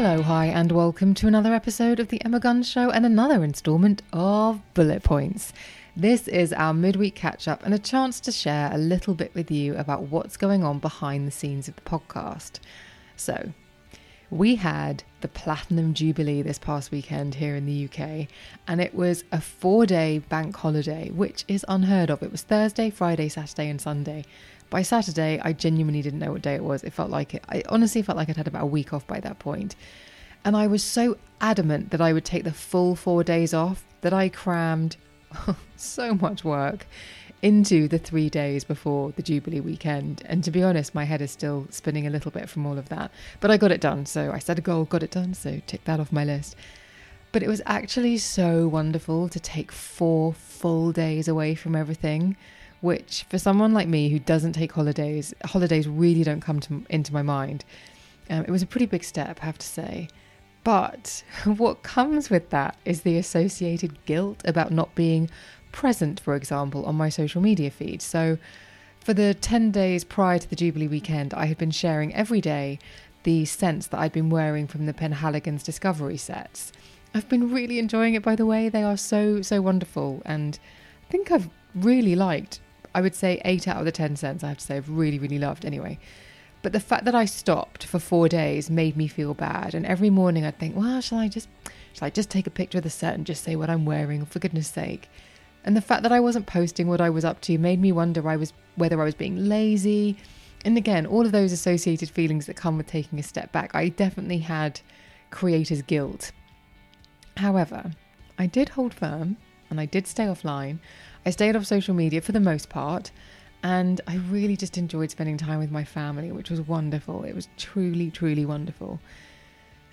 Hello, hi, and welcome to another episode of the Emma Guns Show and another instalment of Bullet Points. This is our midweek catch up and a chance to share a little bit with you about what's going on behind the scenes of the podcast. So, we had the Platinum Jubilee this past weekend here in the UK, and it was a four day bank holiday, which is unheard of. It was Thursday, Friday, Saturday, and Sunday. By Saturday, I genuinely didn't know what day it was. It felt like it. I honestly felt like I'd had about a week off by that point. And I was so adamant that I would take the full four days off that I crammed so much work into the three days before the Jubilee weekend. And to be honest, my head is still spinning a little bit from all of that. But I got it done. So I set a goal, got it done. So tick that off my list. But it was actually so wonderful to take four full days away from everything, which for someone like me who doesn't take holidays, holidays really don't come to, into my mind. Um, it was a pretty big step, I have to say. But what comes with that is the associated guilt about not being present, for example, on my social media feed. So, for the 10 days prior to the Jubilee weekend, I had been sharing every day the scents that I'd been wearing from the Penhaligon's Discovery sets. I've been really enjoying it, by the way. They are so, so wonderful. And I think I've really liked, I would say, 8 out of the 10 scents, I have to say, I've really, really loved anyway. But the fact that I stopped for four days made me feel bad. And every morning I'd think, well, shall I just, shall I just take a picture of the set and just say what I'm wearing, for goodness sake? And the fact that I wasn't posting what I was up to made me wonder I was whether I was being lazy. And again, all of those associated feelings that come with taking a step back, I definitely had creator's guilt. However, I did hold firm and I did stay offline. I stayed off social media for the most part, and I really just enjoyed spending time with my family, which was wonderful. It was truly, truly wonderful.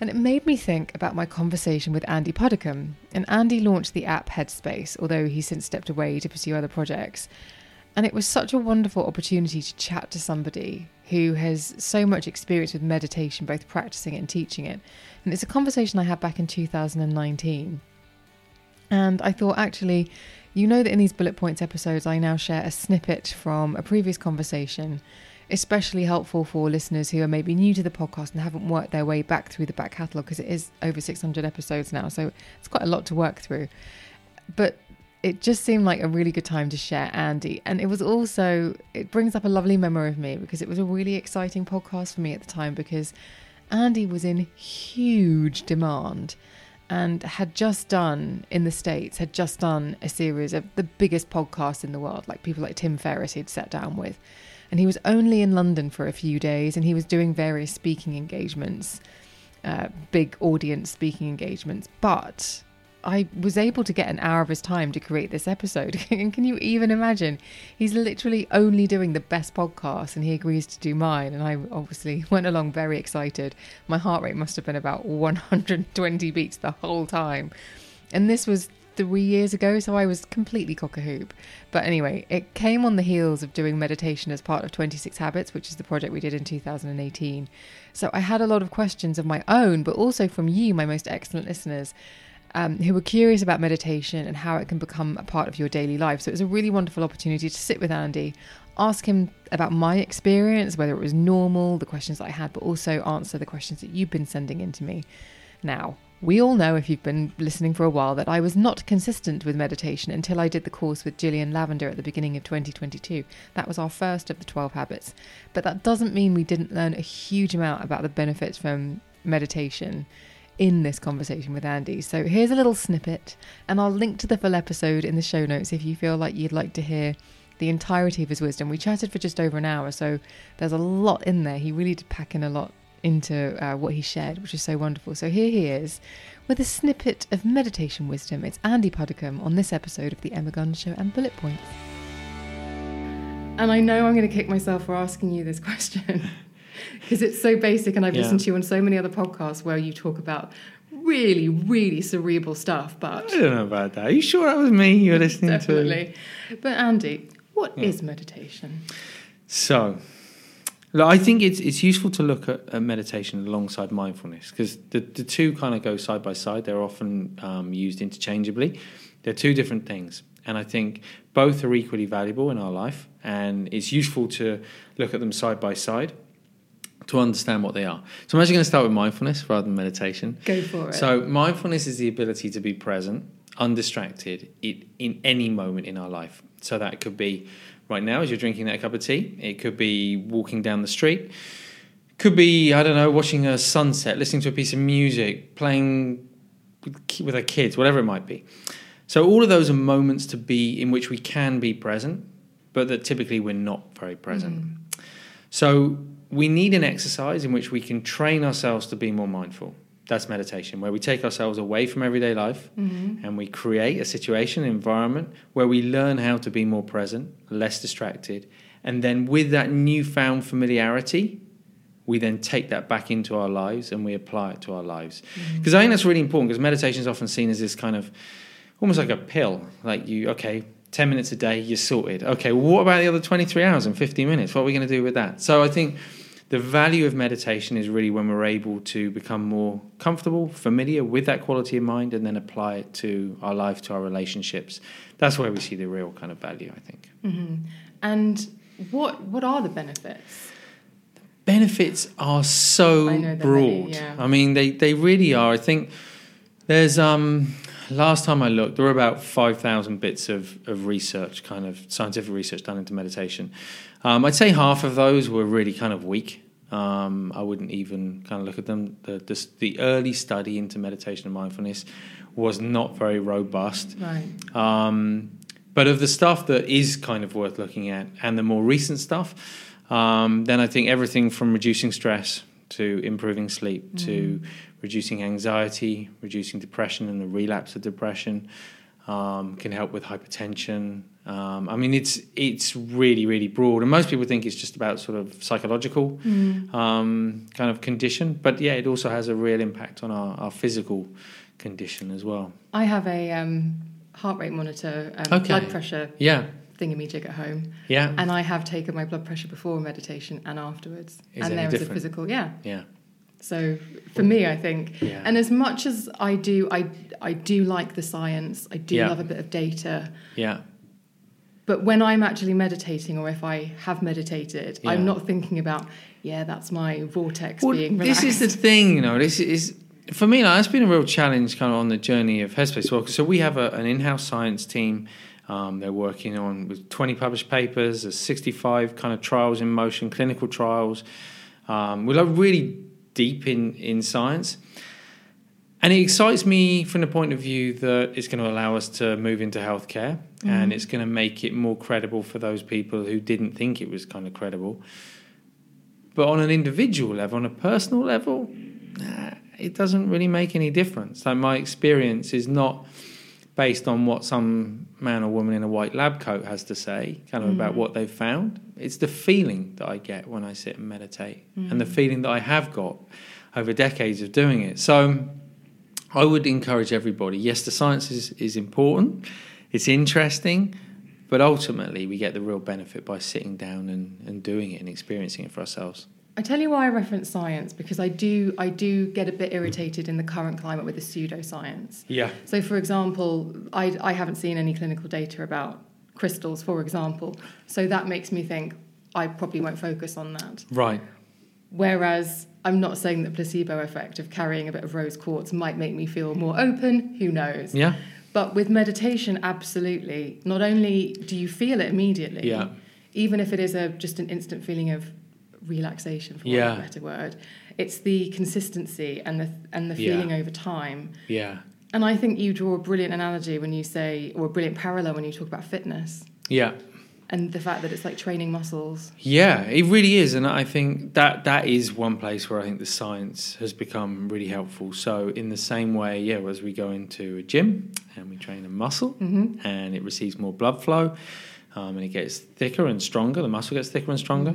And it made me think about my conversation with Andy Puddicombe. And Andy launched the app Headspace, although he's since stepped away to pursue other projects. And it was such a wonderful opportunity to chat to somebody who has so much experience with meditation, both practicing it and teaching it. And it's a conversation I had back in 2019. And I thought, actually, you know that in these bullet points episodes, I now share a snippet from a previous conversation especially helpful for listeners who are maybe new to the podcast and haven't worked their way back through the back catalogue because it is over 600 episodes now. So it's quite a lot to work through. But it just seemed like a really good time to share Andy. And it was also, it brings up a lovely memory of me because it was a really exciting podcast for me at the time because Andy was in huge demand and had just done in the States, had just done a series of the biggest podcasts in the world, like people like Tim Ferriss he'd sat down with and he was only in London for a few days and he was doing various speaking engagements, uh, big audience speaking engagements. But I was able to get an hour of his time to create this episode. and can you even imagine? He's literally only doing the best podcast and he agrees to do mine. And I obviously went along very excited. My heart rate must have been about 120 beats the whole time. And this was three years ago, so I was completely cock a hoop. But anyway, it came on the heels of doing meditation as part of 26 Habits, which is the project we did in 2018. So I had a lot of questions of my own, but also from you, my most excellent listeners. Um, who were curious about meditation and how it can become a part of your daily life. So it was a really wonderful opportunity to sit with Andy, ask him about my experience, whether it was normal, the questions I had, but also answer the questions that you've been sending in to me. Now, we all know, if you've been listening for a while, that I was not consistent with meditation until I did the course with Jillian Lavender at the beginning of 2022. That was our first of the 12 habits. But that doesn't mean we didn't learn a huge amount about the benefits from meditation in this conversation with Andy. So here's a little snippet, and I'll link to the full episode in the show notes if you feel like you'd like to hear the entirety of his wisdom. We chatted for just over an hour, so there's a lot in there. He really did pack in a lot into uh, what he shared, which is so wonderful. So here he is with a snippet of meditation wisdom. It's Andy Puddicombe on this episode of The Emma Guns Show and Bullet Points. And I know I'm going to kick myself for asking you this question because it's so basic, and I've Yeah. listened to you on so many other podcasts where you talk about really, really cerebral stuff, but I don't know about that. Are you sure that was me you were listening to? definitely. But Andy, what is meditation? So, look, I think it's it's useful to look at, at meditation alongside mindfulness because the, the two kind of go side by side. They're often um, used interchangeably. They're two different things, and I think both are equally valuable in our life. And it's useful to look at them side by side to understand what they are. So I'm actually going to start with mindfulness rather than meditation. Go for it. So mindfulness is the ability to be present, undistracted in, in any moment in our life. So that could be right now as you're drinking that cup of tea. It could be walking down the street. Could be I don't know, watching a sunset, listening to a piece of music, playing with our kids, whatever it might be. So all of those are moments to be in which we can be present, but that typically we're not very present. Mm. So we need an exercise in which we can train ourselves to be more mindful. That's meditation, where we take ourselves away from everyday life mm-hmm. and we create a situation, an environment where we learn how to be more present, less distracted. And then with that newfound familiarity, we then take that back into our lives and we apply it to our lives. Mm-hmm. Because I think that's really important because meditation is often seen as this kind of almost like a pill. Like you, okay, 10 minutes a day, you're sorted. Okay, well, what about the other 23 hours and 50 minutes? What are we going to do with that? So I think the value of meditation is really when we're able to become more comfortable, familiar with that quality of mind, and then apply it to our life, to our relationships. That's where we see the real kind of value, I think. And what what are the benefits? benefits are so I broad. many, yeah. I mean, they, they really are. I think there's um last time I looked, there were about five thousand bits of, of research, kind of scientific research done into meditation. Um, I'd say half of those were really kind of weak. Um, I wouldn't even kind of look at them. The, the the early study into meditation and mindfulness was not very robust. Right. Um, but of the stuff that is kind of worth looking at and the more recent stuff, um, then I think everything from reducing stress to improving sleep to reducing anxiety, reducing depression and the relapse of depression um, can help with hypertension. Um, I mean, it's it's really really broad, and most people think it's just about sort of psychological um, kind of condition, but yeah, it also has a real impact on our, our physical condition as well. I have a um, heart rate monitor, um, Okay. blood pressure Yeah, thingamajig at home, yeah, and I have taken my blood pressure before meditation and afterwards, Is and there is a physical, yeah. yeah. So for me, I think, Yeah. and as much as I do, I I do like the science. I do Yeah. love a bit of data. Yeah, But when I'm actually meditating, or if I have meditated, Yeah. I'm not thinking about, yeah, that's my vortex well, being this is the thing, you know. This is for me. Like, it's been a real challenge, kind of on the journey of Headspace. Well, so we have a, an in-house science team. Um, they're working on with 20 published papers. There's 65 kind of trials in motion, clinical trials. Um, we're like really deep in in science. And it excites me from the point of view that it's going to allow us to move into healthcare mm-hmm. and it's going to make it more credible for those people who didn't think it was kind of credible. But on an individual level, on a personal level, nah, it doesn't really make any difference. Like my experience is not based on what some man or woman in a white lab coat has to say, kind of about mm. what they've found. It's the feeling that I get when I sit and meditate, and the mm. feeling that I have got over decades of doing it. So I would encourage everybody. Yes, the science is, is important, it's interesting, but ultimately we get the real benefit by sitting down and, and doing it and experiencing it for ourselves. I tell you why I reference science because I do I do get a bit irritated in the current climate with the pseudoscience. Yeah. So, for example, I I haven't seen any clinical data about crystals, for example. So that makes me think I probably won't focus on that. Right. Whereas I'm not saying that placebo effect of carrying a bit of rose quartz might make me feel more open. Who knows? Yeah. But with meditation, absolutely. Not only do you feel it immediately, Yeah. even if it is a just an instant feeling of relaxation, for want Yeah. of a better word, it's the consistency and the and the Yeah. feeling over time. Yeah. And I think you draw a brilliant analogy when you say, or a brilliant parallel when you talk about fitness Yeah. and the fact that it's like training muscles. Yeah, it really is, and I think that that is one place where I think the science has become really helpful. So, in the same way, yeah, as we go into a gym and we train a muscle, and it receives more blood flow, um, and it gets thicker and stronger. The muscle gets thicker and stronger.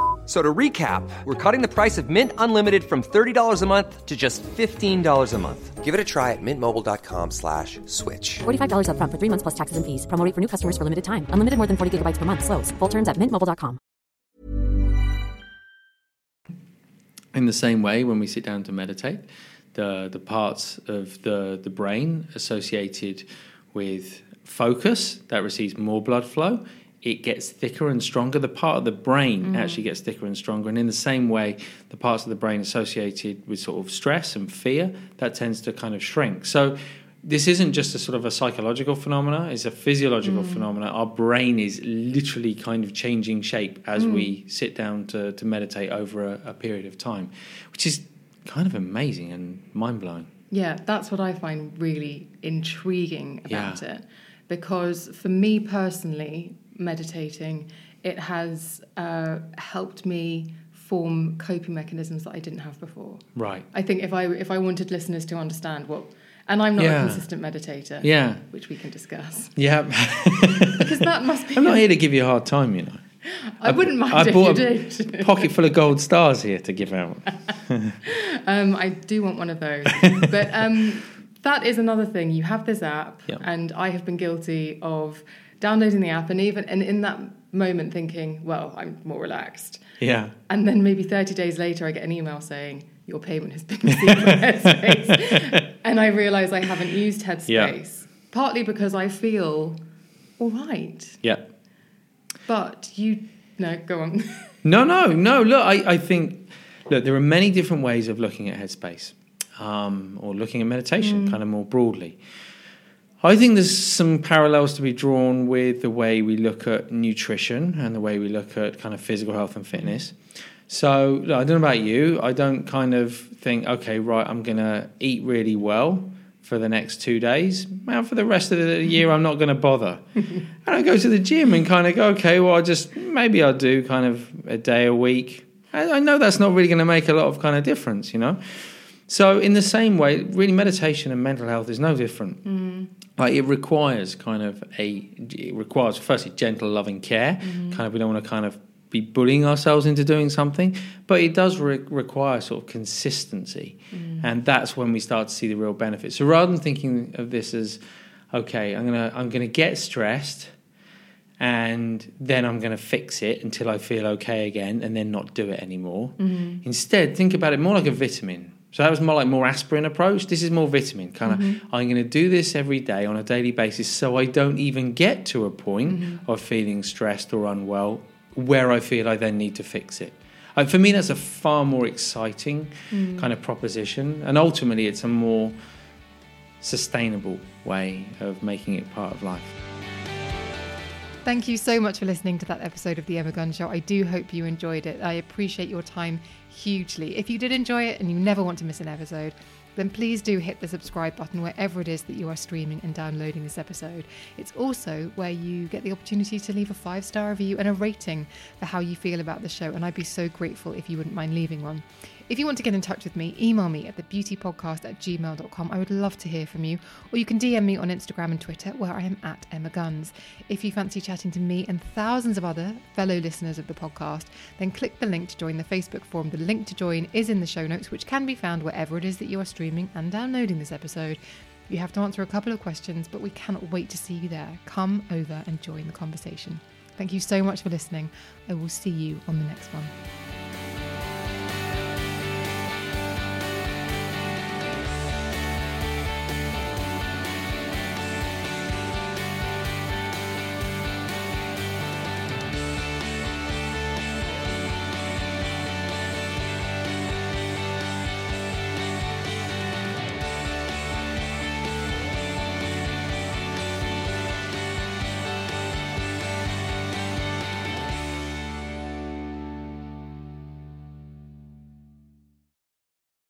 F- So to recap, we're cutting the price of Mint Unlimited from $30 a month to just $15 a month. Give it a try at mintmobile.com slash switch. $45 upfront for three months plus taxes and fees. Promo rate for new customers for limited time. Unlimited more than 40 gigabytes per month. Slows. Full terms at mintmobile.com. In the same way, when we sit down to meditate, the the parts of the the brain associated with focus that receives more blood flow, it gets thicker and stronger. The part of the brain mm. actually gets thicker and stronger, and in the same way, the parts of the brain associated with sort of stress and fear that tends to kind of shrink. So. This isn't just a sort of a psychological phenomena; it's a physiological mm. phenomena. Our brain is literally kind of changing shape as mm. we sit down to, to meditate over a, a period of time, which is kind of amazing and mind blowing. Yeah, that's what I find really intriguing about Yeah. it. Because for me personally, meditating, it has uh, helped me form coping mechanisms that I didn't have before. Right. I think if I if I wanted listeners to understand what, and I'm not Yeah. a consistent meditator, Yeah. which we can discuss, Yeah. because that must be. I'm not here to give you a hard time, you know. I wouldn't mind I if you bought did. a pocket full of gold stars here to give out. Um, I do want one of those. but um, that is another thing. You have this app, Yeah. and I have been guilty of downloading the app and even and in that moment thinking, well, I'm more relaxed. Yeah. And then maybe 30 days later, I get an email saying, your payment has been received from Headspace. and I realize I haven't used Headspace, Yeah. partly because I feel all right. Yeah. But you, no, go on. No, no, no. Look, I, I think, look, there are many different ways of looking at headspace um, or looking at meditation kind of more broadly. I think there's some parallels to be drawn with the way we look at nutrition and the way we look at kind of physical health and fitness. So, I don't know about you. I don't kind of think, okay, right, I'm going to eat really well for the next two days. And for the rest of the year, I'm not going to bother. and I go to the gym and kind of go, okay, well, I just maybe I'll do kind of a day a week. I, I know that's not really going to make a lot of kind of difference, you know. So, in the same way, really, meditation and mental health is no different. Mm-hmm. Like it requires kind of a, it requires firstly gentle, loving care. Mm-hmm. Kind of, we don't want to kind of be bullying ourselves into doing something, but it does re- require sort of consistency, mm. and that's when we start to see the real benefits. So, rather than thinking of this as, okay, I'm gonna I'm gonna get stressed and then I'm going to fix it until I feel okay again and then not do it anymore. Mm-hmm. Instead, think about it more like a vitamin. So that was more like more aspirin approach. This is more vitamin. Kind of, I'm going to do this every day on a daily basis so I don't even get to a point of feeling stressed or unwell where I feel I then need to fix it. Uh, for me, that's a far more exciting kind of proposition. And ultimately, it's a more sustainable way of making it part of life. Thank you so much for listening to that episode of The Emma Guns Show. I do hope you enjoyed it. I appreciate your time hugely. If you did enjoy it and you never want to miss an episode, then please do hit the subscribe button wherever it is that you are streaming and downloading this episode. It's also where you get the opportunity to leave a five star review and a rating for how you feel about the show, and I'd be so grateful if you wouldn't mind leaving one. If you want to get in touch with me, email me at thebeautypodcast at gmail.com. I would love to hear from you. Or you can DM me on Instagram and Twitter, where I am at Emma Guns. If you fancy chatting to me and thousands of other fellow listeners of the podcast, then click the link to join the Facebook forum. The link to join is in the show notes, which can be found wherever it is that you are streaming and downloading this episode. You have to answer a couple of questions, but we cannot wait to see you there. Come over and join the conversation. Thank you so much for listening. I will see you on the next one.